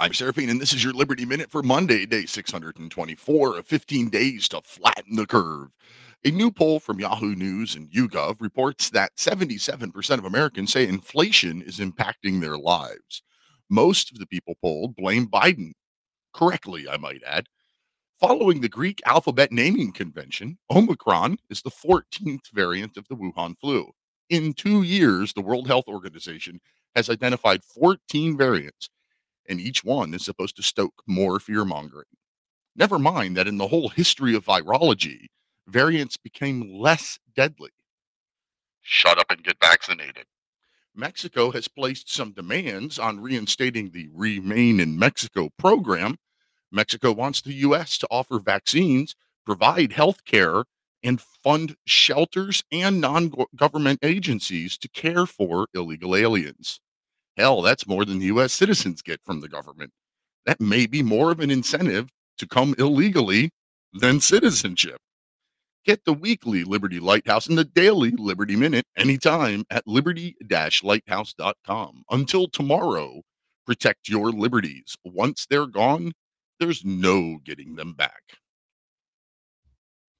I'm Seraphine, and this is your Liberty Minute for Monday, day 624 of 15 days to flatten the curve. A new poll from Yahoo News and YouGov reports that 77% of Americans say inflation is impacting their lives. Most of the people polled blame Biden. Correctly, I might add. Following the Greek alphabet naming convention, Omicron is the 14th variant of the Wuhan flu. In two years, the World Health Organization has identified 14 variants and each one is supposed to stoke more fear mongering. Never mind that in the whole history of virology, variants became less deadly. Shut up and get vaccinated. Mexico has placed some demands on reinstating the Remain in Mexico program. Mexico wants the U.S. to offer vaccines, provide health care, and fund shelters and non government agencies to care for illegal aliens. Hell, that's more than U.S. citizens get from the government. That may be more of an incentive to come illegally than citizenship. Get the weekly Liberty Lighthouse and the daily Liberty Minute anytime at liberty lighthouse.com. Until tomorrow, protect your liberties. Once they're gone, there's no getting them back.